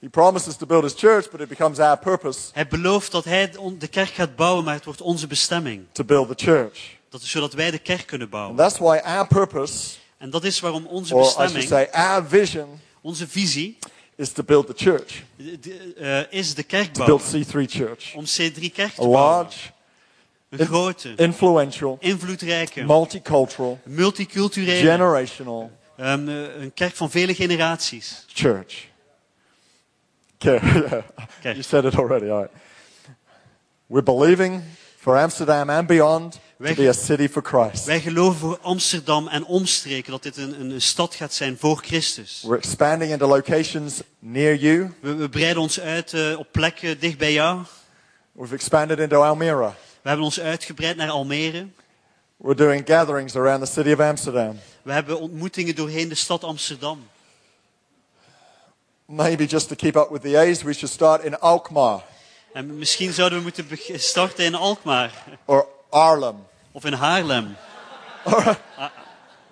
He promises to build his church, but it becomes our purpose Hij belooft dat hij de kerk gaat bouwen, maar het wordt onze bestemming. to build the church. Dat is zodat wij de kerk kunnen And bouwen. that's why our purpose, En dat is waarom onze or I bestemming, say our vision, onze visie, is to build the church, de- de- eh, is de kerk to build bouwen. C3 Church. Om C3 kerk A te bouwen. large, Een grote, influential, invloedrijke, multicultural, multiculturele, generational eh, een kerk van vele generaties. church. (laughs) Yeah. You said it already. All right. We're believing for Amsterdam and beyond to Wij- be a city for Christ. Wij geloven voor Amsterdam en omstreken dat dit een, een stad gaat zijn voor Christus. We're expanding into locations near you. We, we breiden ons uit eh, op plekken dicht bij jou. We've expanded into Almere. We hebben ons uitgebreid naar Almere. We're doing gatherings around the city of Amsterdam. We hebben ontmoetingen doorheen de stad Amsterdam. Maybe just to keep up with the A's, we should start in Alkmaar En misschien zouden we moeten starten in Alkmaar or Arnhem, of in Haarlem. (laughs) A-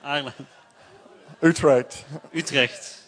Haarlem, Utrecht. Utrecht.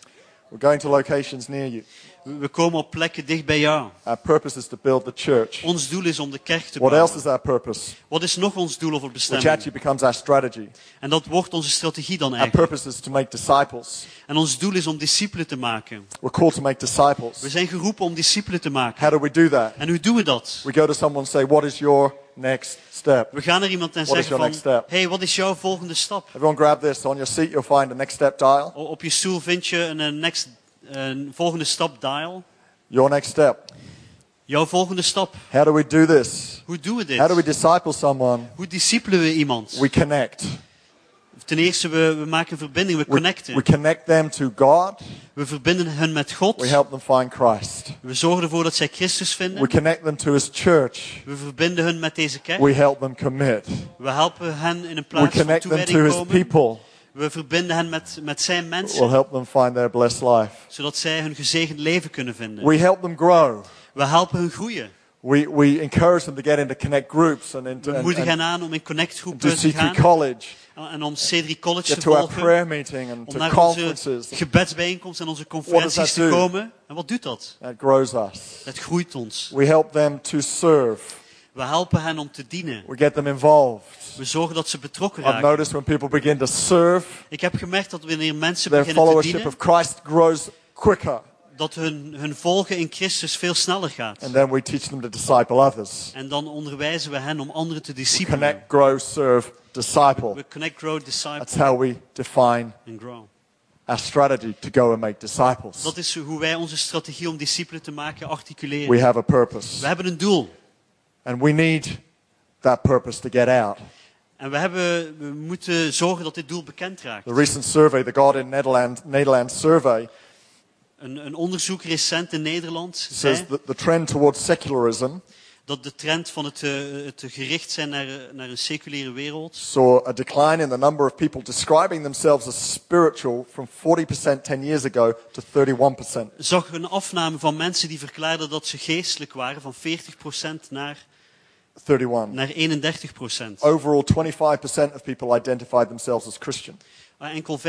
We're going to locations near you. We we komen op plekken dicht bij jou. Our purpose is to build the church. Ons doel is om de kerk te What else bouwen. is our purpose? Wat is nog ons doel of Which bestemming? actually becomes our strategy. En dat wordt onze strategie dan Our eigenlijk. purpose is to make disciples. En ons doel is om discipelen te maken. We're called to make We disciples. zijn geroepen om discipelen te maken. How do we do that? En hoe doen we dat? We go to someone and say, What is your next step? We gaan naar iemand en zeggen van, hey, wat is jouw volgende stap? Everyone grab this. On your seat, you'll find a next step dial. Op je stoel vind je een, een next, een volgende stap dial. Your next step. Jouw volgende stap. How do we do this? Hoe doen we dit? How do we disciple someone? Hoe discipelen we iemand? We connect. Ten eerste, we, we maken een verbinding, we We, connecten. we connect them to God. We verbinden hen met God. We help them find Christ. We zorgen ervoor dat zij Christus We vinden. connect them to His church. We verbinden hen met deze kerk. We help them commit. We helpen hen in een We plaats van connect them to His people. We verbinden hen met, met zijn We'll mensen, help them find their blessed life. zodat zij hun gezegend leven kunnen vinden. We help them grow. We helpen hun groeien. We, we encourage them to get into connect groups and into We moedigen hen aan om in do connectgroepen te C3 gaan. College. En om C3 College te volgen. prayer meeting and Om to naar onze gebedsbijeenkomsten en onze conferenties te komen. En wat doet dat? That grows us. Dat groeit ons. We help them to serve. We helpen hen om te dienen. We get them involved. We zorgen dat ze betrokken I've raken. noticed when people begin to serve, Ik heb gemerkt dat wanneer mensen their beginnen te dienen, of Christ grows quicker. dat hun, hun volgen in Christus veel sneller gaat. And then we teach them to disciple others. En dan onderwijzen we hen om anderen te discipelen. Connect, grow, serve, disciple. We connect, grow, disciple That's how we define en grow. our strategy to go and make disciples. Dat is hoe wij onze strategie om discipelen te maken articuleren. We have a We purpose. hebben een doel. And we need that purpose to get out. En we, hebben, we moeten zorgen dat dit doel bekend raakt. The recent survey, the God in Netherlands, Nederland survey, Een, een onderzoek recent in Nederland says zei that the trend towards secularism dat de trend van het, eh, het gericht zijn naar, naar een seculiere wereld saw a decline in the number of people describing themselves as spiritual from 40% 10 years ago to 31%. zag een afname van mensen die verklaarden dat ze geestelijk waren van 40% naar, 31. naar 31%. Overall, 25% of people identified themselves as Christian. Enkel 25%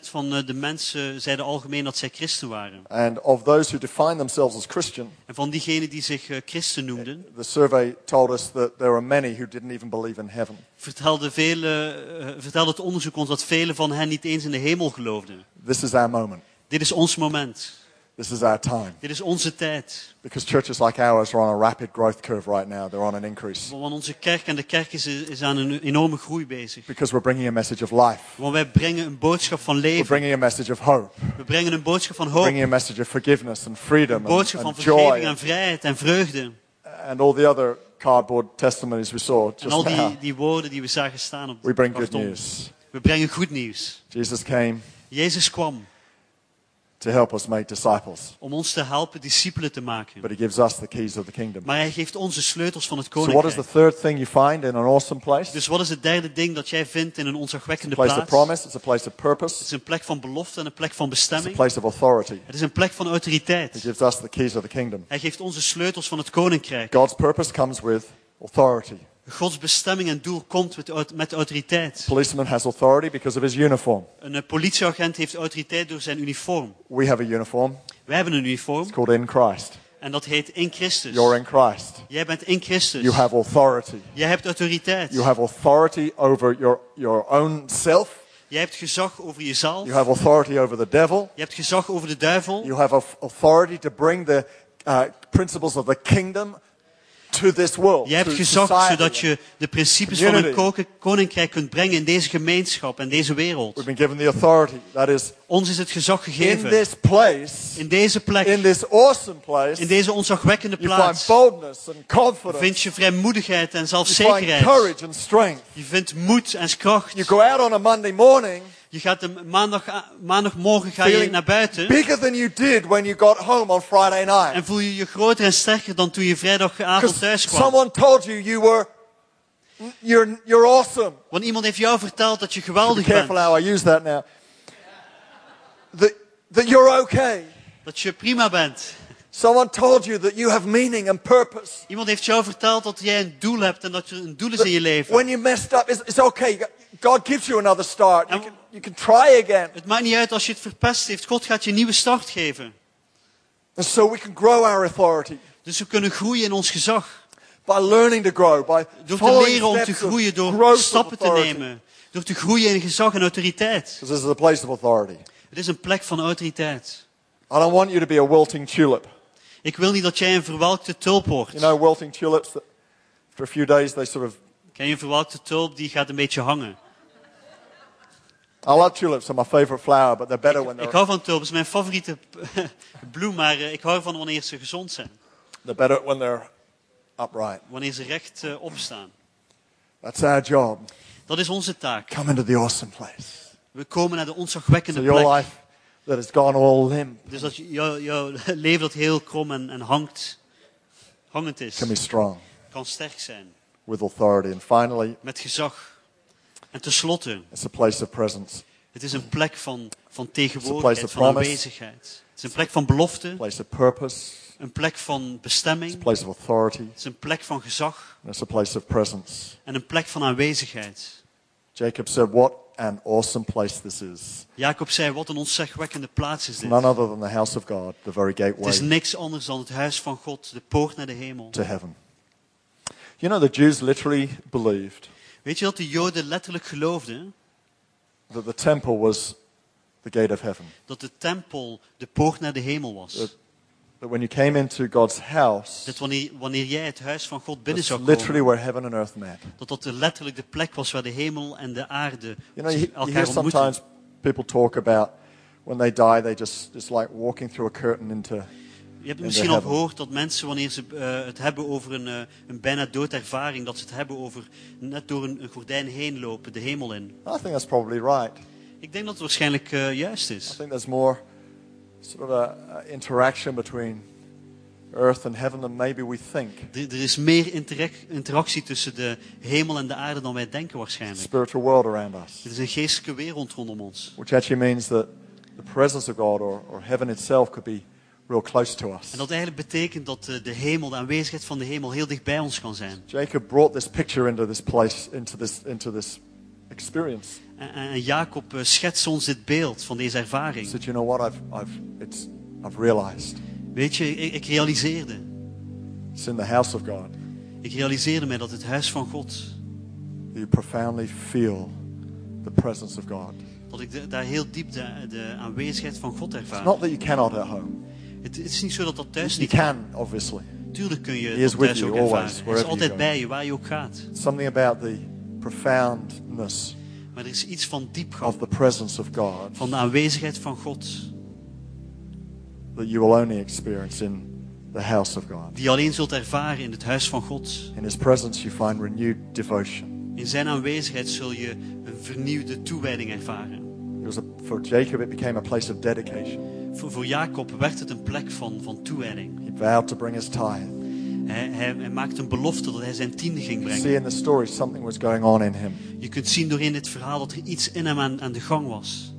van eh, de mensen zeiden algemeen dat zij christen waren. And of those who define themselves as Christian, En van diegenen die zich eh, christen noemden, the survey told us that there are many who didn't even believe in heaven. vertelde, vele, eh, vertelde het onderzoek ons dat velen van hen niet eens in de hemel geloofden. This is our moment. Dit is ons moment. This is our time. Dit is onze tijd. Because churches like ours are on a rapid growth curve right now. They're on an increase. Want onze kerk en de kerk is, is aan een enorme groei bezig. Because we're bringing a message of life. Want wij brengen een boodschap van We're leven. bringing a message of hope. We brengen een boodschap van We're hoop. bringing a message of forgiveness and freedom Een and, boodschap van and vergeving joy en vrijheid en vreugde. and all the other cardboard testimonies we saw En just al now. die, die woorden die we zagen staan op We bring good karton. news. We brengen goed nieuws. Jesus came Jezus kwam to help us make disciples, om ons te helpen discipelen te maken. but he gives us the keys of the kingdom. Maar hij geeft ons de sleutels van het So, what is the koninkrijk. third thing you find in an awesome place? Dus wat is het derde ding dat jij vindt in een ontzagwekkende A place of plaats? promise, it's a place of Het purpose, is een plek van belofte en een plek van it's a bestemming. place of authority. Het is een plek van He autoriteit. gives us the keys of the kingdom. Hij geeft ons de sleutels van het koninkrijk. God's purpose comes with authority. Gods bestemming en doel komt met, met autoriteit. Policeman has authority because of his uniform. Een eh, politieagent heeft autoriteit door zijn uniform. We have a uniform. Wij hebben een uniform It's called in Christ. en dat heet in Christus. You're in Christ. Jij bent in Christus. You have authority. Jij hebt autoriteit. You have authority over your, your own self. Jij hebt gezag over jezelf. You have authority over the devil. Je hebt gezag over de duivel. You have au- authority to bring the uh, principles of the kingdom to this world. Jij hebt society. zodat je de principes van een Community. ko- koninkrijk kunt brengen in deze gemeenschap en deze wereld. We've been given the authority. That is, Ons is het gezag in gegeven. this place, In deze plek, in this awesome place, in deze ontzagwekkende you find plaats, boldness and confidence. vind je vrijmoedigheid en You find zelfzekerheid. courage and strength. Je vindt moed en kracht. You go out on a Monday morning Je gaat een maandag, maandagmorgen ga je naar buiten bigger than you did when you got home on Friday night. en voel je je groter en sterker dan toen je vrijdagavond thuis kwam. someone told you you were, you're, you're awesome. Want iemand heeft jou verteld dat je geweldig careful bent. how I use that now. That, that you're okay. Dat je prima bent. Someone told you that you have meaning and purpose. Iemand heeft jou verteld dat jij een doel hebt en dat er een doel is in je leven. when you messed up, it's, it's okay. God gives you another start. You can, you can try again. Het maakt niet uit als je het verpest heeft. God gaat je een nieuwe start geven. And so we can grow our authority Dus we kunnen groeien in ons gezag. by learning to grow, by Door te leren om te groeien, door stappen te nemen. Door te groeien in gezag en autoriteit. This is a place of authority. Het is een plek van autoriteit. I don't want you to be a wilting tulip. Ik wil niet dat jij een verwelkte tulp wordt. You know, wilting tulips, after a few days they sort of. Ken je een verwelkte tulp? Die gaat een beetje hangen. I love tulips, they're my favorite flower, but they're better when Ik they're. hou van tulpen. Mijn favoriete (laughs) bloem, maar eh, ik hou ervan wanneer ze gezond zijn. The better when they're upright. wanneer ze recht eh, opstaan. That's our job. Dat is onze taak. Come into the awesome place. We komen naar de So ontzagwekkende your plek. life that has gone all limp Dus dat je- jouw, jouw (laughs) leven dat heel krom en, en hangt, hangend is, can be strong kan sterk zijn. with authority. And finally, Met gezag. En tenslotte, it's a place of presence, het is een plek van, van tegenwoordigheid, van promise. aanwezigheid. Het is een plek van belofte, a place of purpose, een plek van it's a bestemming, place of authority, het is een plek van gezag and it's a place of presence. en een plek van aanwezigheid. Jacob said, What an awesome place this is. Jacob zei, wat een ontzagwekkende plaats is dit. None other than the house of God, the very Het is gateway niks anders dan het huis van God, de poort naar de hemel. to heaven. You know, the Jews literally believed Weet je dat de Joden letterlijk geloofden that the temple was the gate of heaven. dat de tempel de poort naar de hemel was? Dat- That when you came into God's house, Dat wanneer, wanneer jij het huis van God binnen zou literally komen, where heaven and earth met. dat dat letterlijk de plek was waar de hemel en de aarde You know, you, zich you hear elkaar ontmoeten. sometimes people talk about when they die, they just, it's like walking through a curtain into. Je hebt misschien al gehoord dat mensen, wanneer ze eh, het hebben over een, eh, een bijna doodervaring, dat ze het hebben over net door een, een gordijn heen lopen, de hemel in. I think that's probably right. Ik denk dat het waarschijnlijk eh, juist I is. think there's more sort of a, a interaction between earth and heaven than maybe we think. Er, er is meer interac- interactie tussen de hemel en de aarde dan wij denken waarschijnlijk. Spiritual world around us, Het is een geestelijke wereld rondom ons. which actually means that the presence of God or, or heaven itself could be real close to us. En dat eigenlijk betekent dat de, de hemel, de aanwezigheid van de hemel, heel dicht bij ons kan zijn. Jacob brought this picture into this place, into this, into this experience. En, Jacob eh, schetst ons dit beeld van deze He ervaring. said, "You know what? I've, I've, it's, I've realized Weet je, ik, ik realiseerde. it's in the house of God Ik realiseerde mij dat het huis van God, you profoundly feel the presence of God. dat ik de- daar heel diep de, de aanwezigheid van God It's ervaar. not that you cannot at home. Het, het is niet zo dat dat thuis You niet can, obviously. Tuurlijk kun je He het is dat thuis you ook always, ervaren. Hij is altijd bij je, waar je ook gaat. Something about the profoundness Maar er is iets van diepgang, of the presence of God van de aanwezigheid van God, that you will only experience in the house of God. die je alleen zult ervaren in het huis van God. In His presence, you find renewed devotion. In zijn aanwezigheid zul je een vernieuwde toewijding ervaren. It was a, for Jacob, it became a place of dedication. Voor, voor Jacob werd het een plek van, van toewijding. He vowed to bring his tithe. Hij, hij, hij maakte een belofte dat hij zijn tiende ging You see brengen. in the story, something was going on in him. Je kunt zien doorheen dit verhaal dat er iets in hem aan, aan de gang was.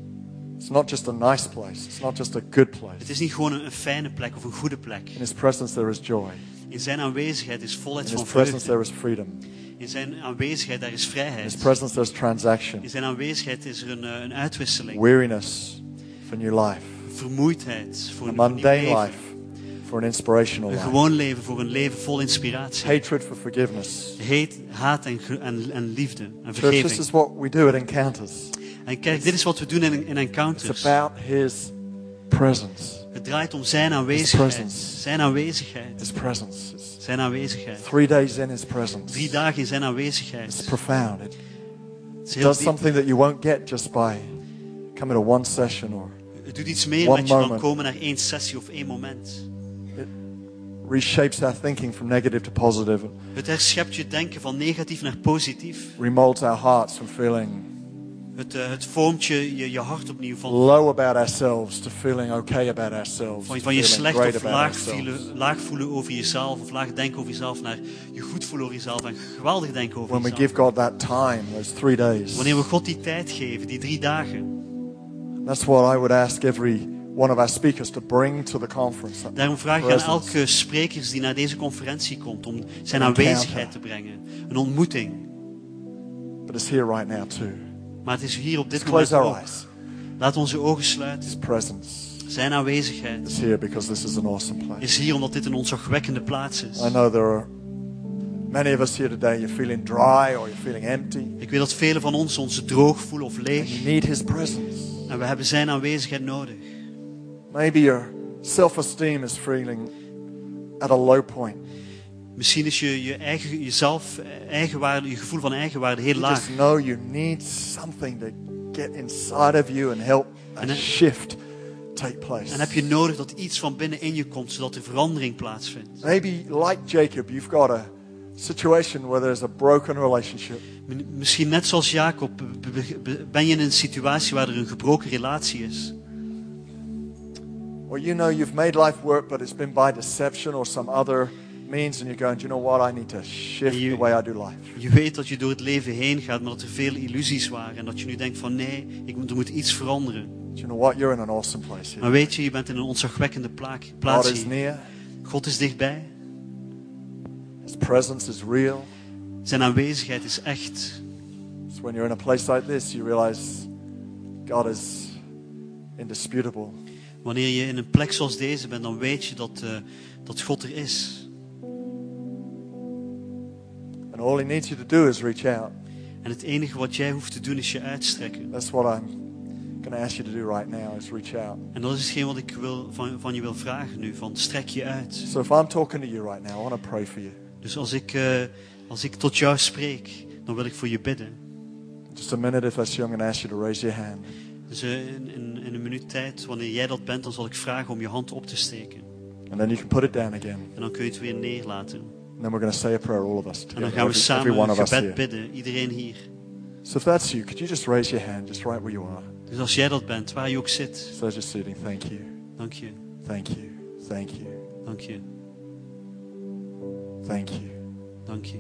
It's not just a nice place. It's not just a good Het place. is niet gewoon een, een fijne plek of een goede plek. In His presence, there is joy. In zijn aanwezigheid is volheid In van His presence, vreugde. there is freedom. In zijn aanwezigheid daar is In His vrijheid. presence, there's transaction. In zijn aanwezigheid is er een, eh, een uitwisseling. Weariness for new life. Vermoeidheid voor A een, een mundane life for an inspirational Een life. gewoon leven voor een leven vol inspiratie. Hatred for forgiveness. Heet, haat en, en, en liefde en Church, this vergeving. is what we do at Encounters. En kijk, dit is wat we doen in, in It's encounters. about His presence. Het draait om zijn aanwezigheid. Zijn aanwezigheid. His presence. It's Zijn aanwezigheid. three days in His presence. Drie dagen in zijn It's aanwezigheid. profound. It heel does diep. something that you won't get just by coming to one session or Het doet iets meer One met je dan komen naar één sessie of één moment. it reshapes our thinking from negative to positive Het herschept je denken van negatief naar positief. remolds our hearts from feeling Het, eh, het vormt je, je, je hart opnieuw van, low about ourselves to feeling okay about ourselves. van, van je slecht of laag voelen, laag voelen over jezelf. Of laag denken over jezelf naar je goed voelen over jezelf. En geweldig denken over When we jezelf. give God that time, those three days. Wanneer we God die tijd geven, die drie dagen. That's what I would ask every one of our speakers to bring to the conference. Daarom vraag ik aan elke spreker die naar deze conferentie komt om zijn aanwezigheid te brengen. Een ontmoeting. But it's here right now too. Maar het is hier op dit Let's moment close our ook. eyes. Laat onze ogen sluiten. His presence Zijn aanwezigheid is here because this is an awesome place. is hier omdat dit een ontzagwekkende plaats is. I know there are many of us here today, you're feeling dry or you're feeling empty. Ik weet dat velen van ons ons droog voelen of And leeg. you need His presence. En we hebben zijn aanwezigheid nodig. Maybe your self esteem is feeling at a low point. Misschien is je, je eigen, jezelf, eh, eigenwaarde, je gevoel van eigenwaarde heel You laag. just know you need something to get inside of you and help a And it- shift take place. En heb je nodig dat iets van binnen in je komt, zodat er verandering plaatsvindt. Maybe, like Jacob, you've got a situation where there's a broken relationship. Misschien net zoals Jacob ben je in een situatie waar er een gebroken relatie is. Or you know you've made life work, but it's been by deception or some other means, and you're going, you know what? I need to shift the way I do life. Je weet dat je door het leven heen gaat, maar dat er veel illusies waren. En dat je nu denkt van nee, ik, moet- er moet iets veranderen. Do you know what? You're in an awesome place Maar here. weet je, je bent in een ontzagwekkende plaak, God plaats is near. God is dichtbij. Presence is real. Zijn aanwezigheid is echt. It's when you're in a place like this, you realize God is indisputable. Wanneer je in een plek zoals deze bent, dan weet je dat, eh, dat God er is. And all He needs you to do is reach out. En het enige wat jij hoeft te doen is je uitstrekken. That's what I'm going to ask you to do right now is reach out. En dat is hetgeen wat ik wil, van, van je wil vragen nu. Van strek je uit. So if I'm talking to you right now, I want to pray for you. Dus als ik, eh, als ik tot jou spreek, dan wil ik voor je bidden. Just a minute, if that's you, going to ask you to raise your hand. Dus eh, in, in, in een minuut tijd, wanneer jij dat bent, dan zal ik vragen om je hand op te steken. And then you can put it down again. En dan kun je het weer neerlaten. And then we're going to say a prayer, all of us En together. dan gaan we Every, samen every one een gebed bidden. Iedereen hier. So if that's you, could you just raise your hand, just right where you are? Dus als jij dat bent, waar je ook zit, So you're sitting, thank you, dank je, thank you, thank you, dank je, thank you. dank je.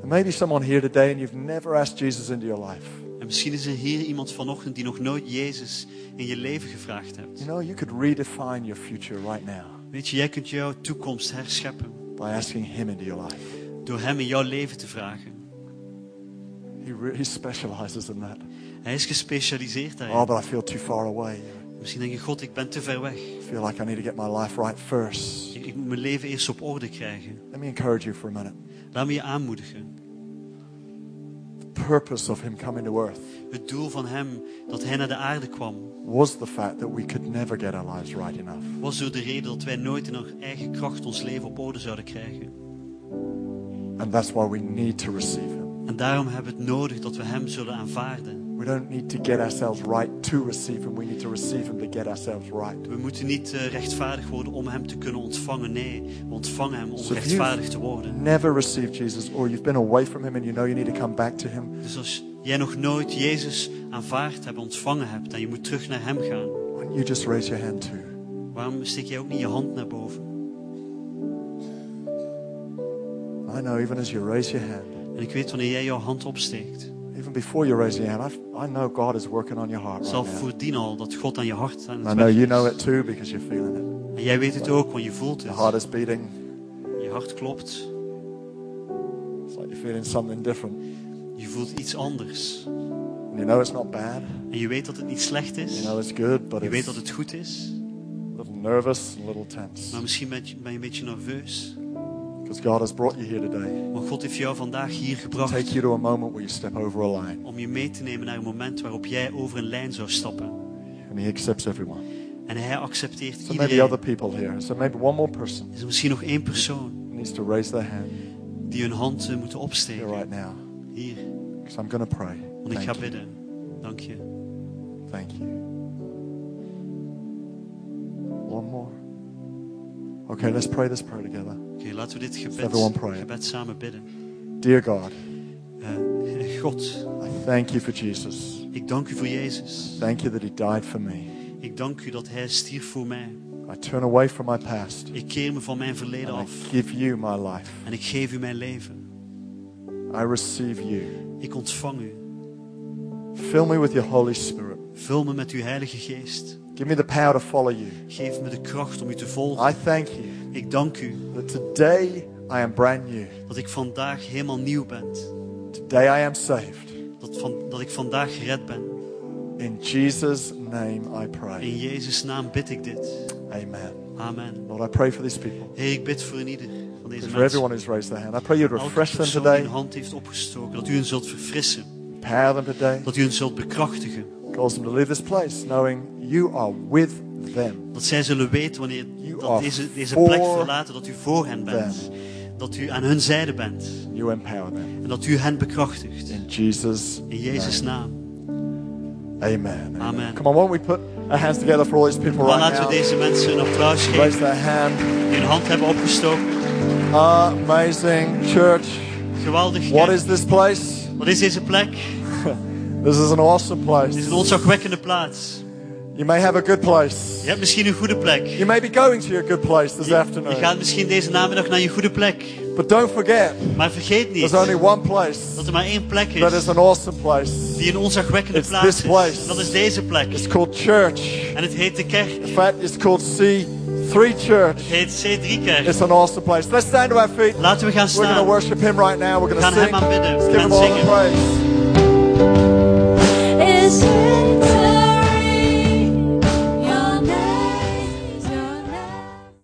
And maybe someone here today and you've never asked Jesus into your life. En misschien is er hier iemand vanochtend die nog nooit Jezus in je leven gevraagd hebt. You know, you could redefine your future right now Weet je, jij kunt jouw toekomst herscheppen by asking Him into your life. door Hem in jouw leven te vragen. He, re- he specializes in that. Hij is gespecialiseerd Oh, daarin. but I feel too far away. Misschien denk je, God, ik ben te ver weg. I feel like I need to get my life right first. Ik, ik moet mijn leven eerst op orde krijgen. Let me encourage you for a minute. Laat me je aanmoedigen. The purpose of Him coming to earth Het doel van Hem, dat Hij naar de aarde kwam, was the fact that we could never get our lives right enough. was door de reden dat wij nooit in onze eigen kracht ons leven op orde zouden krijgen. And that's why we need to receive Him. En daarom hebben we het nodig dat we Hem zullen aanvaarden. We don't need to get ourselves right to receive Him. We need to receive Him to get ourselves right. We moeten niet eh, rechtvaardig worden om Hem te kunnen ontvangen. Nee, we ontvangen Hem om So rechtvaardig te worden. Never received Jesus, or you've been away from Him and you know you need to come back to Him. Dus als jij nog nooit Jezus aanvaard hebt, ontvangen hebt en je moet terug naar Hem gaan, Why you just raise your hand too? waarom steek jij ook niet je hand naar boven? I know even as you raise your hand, En ik weet wanneer jij jouw hand opsteekt, even before you raise your hand, I, I know God is working on your heart right now. voordien al dat God aan je hart aan I het know werk you know it too because you're feeling it. En jij weet het ook, want je voelt The het. heart is beating. Je hart klopt. It's like you're feeling something different. Je voelt iets anders. And you know it's not bad. En je weet dat het niet slecht You is. know it's good, but Je weet dat het goed is. a little nervous a little tense. Maar misschien ben je, ben je een beetje nerveus. Because God has brought you here today. Maar God heeft jou vandaag hier Take gebracht you to a moment where you step over a line. om je mee te nemen naar een moment waarop jij over een lijn zou stappen. And He accepts everyone. En hij accepteert So maybe other iedereen. people here. So maybe one more person Is er misschien nog één persoon needs to raise their hand die hun hand eh, moeten here opsteken? right now. Hier, Because I'm going to pray. want ik Thank ga you. bidden. Dank je. Thank you. One more. Okay, let's pray this prayer together. Oké, laten we dit gebed, gebed samen bidden. Dear God, Eh, God, I thank you for Jesus. ik dank u voor Jezus. Thank you that He died for me. Ik dank u dat Hij stierf voor mij. I turn away from my past Ik keer me van mijn verleden and I af. give you my life. En ik geef u mijn leven. I receive you. Ik ontvang u. Fill me with your Holy Spirit. Vul me met uw Heilige Geest. Give me the power to follow you. Geef me de kracht om u te volgen. I thank you Ik dank u that today I am brand new. dat ik vandaag helemaal nieuw ben. Today I am saved. Dat, van, dat ik vandaag gered ben. In Jesus' name I In pray. Jezus' naam bid ik dit. Amen. Amen. Lord, I pray for these people. Heer, ik bid voor een ieder van deze For everyone mensen. who's raised their hand. I pray you'd refresh them persoon die today, een hand heeft opgestoken. Dat u hen zult verfrissen. empower them today, Dat u hen zult bekrachtigen. Cause them to leave this place knowing you are with them. Dat zij zullen weten wanneer You dat deze, deze plek verlaten, dat u voor hen bent. them. Dat u aan hun zijde bent. You empower them. En dat u hen bekrachtigt. In Jesus' In Jezus' naam. Amen. Amen. Come on, won't we put our hands together for all these people Maar right laten we deze mensen een applaus Raise geven their hand. die hun hand hebben opgestoken. Amazing church. Geweldig. What is this place? Wat is deze plek? This is an awesome Het is place. een ontzagwekkende plaats. You may have a good place. Je hebt misschien een goede plek. You may be going to your good place this Je, je afternoon. gaat misschien deze namiddag naar je goede plek. But don't forget, Maar vergeet niet there's only one place dat er maar één plek is. that is is an awesome place. die een ontzagwekkende It's plaats this place. is. Dat is deze plek. It's called church. En het heet de kerk. In fact, it's called C3 Church. Het heet C3-kerk. It's an awesome place. Let's stand to our feet. Laten we gaan staan. We're going to worship Him right now. We're going to sing. hem aanbidden. Let's give Him all the praise. Say.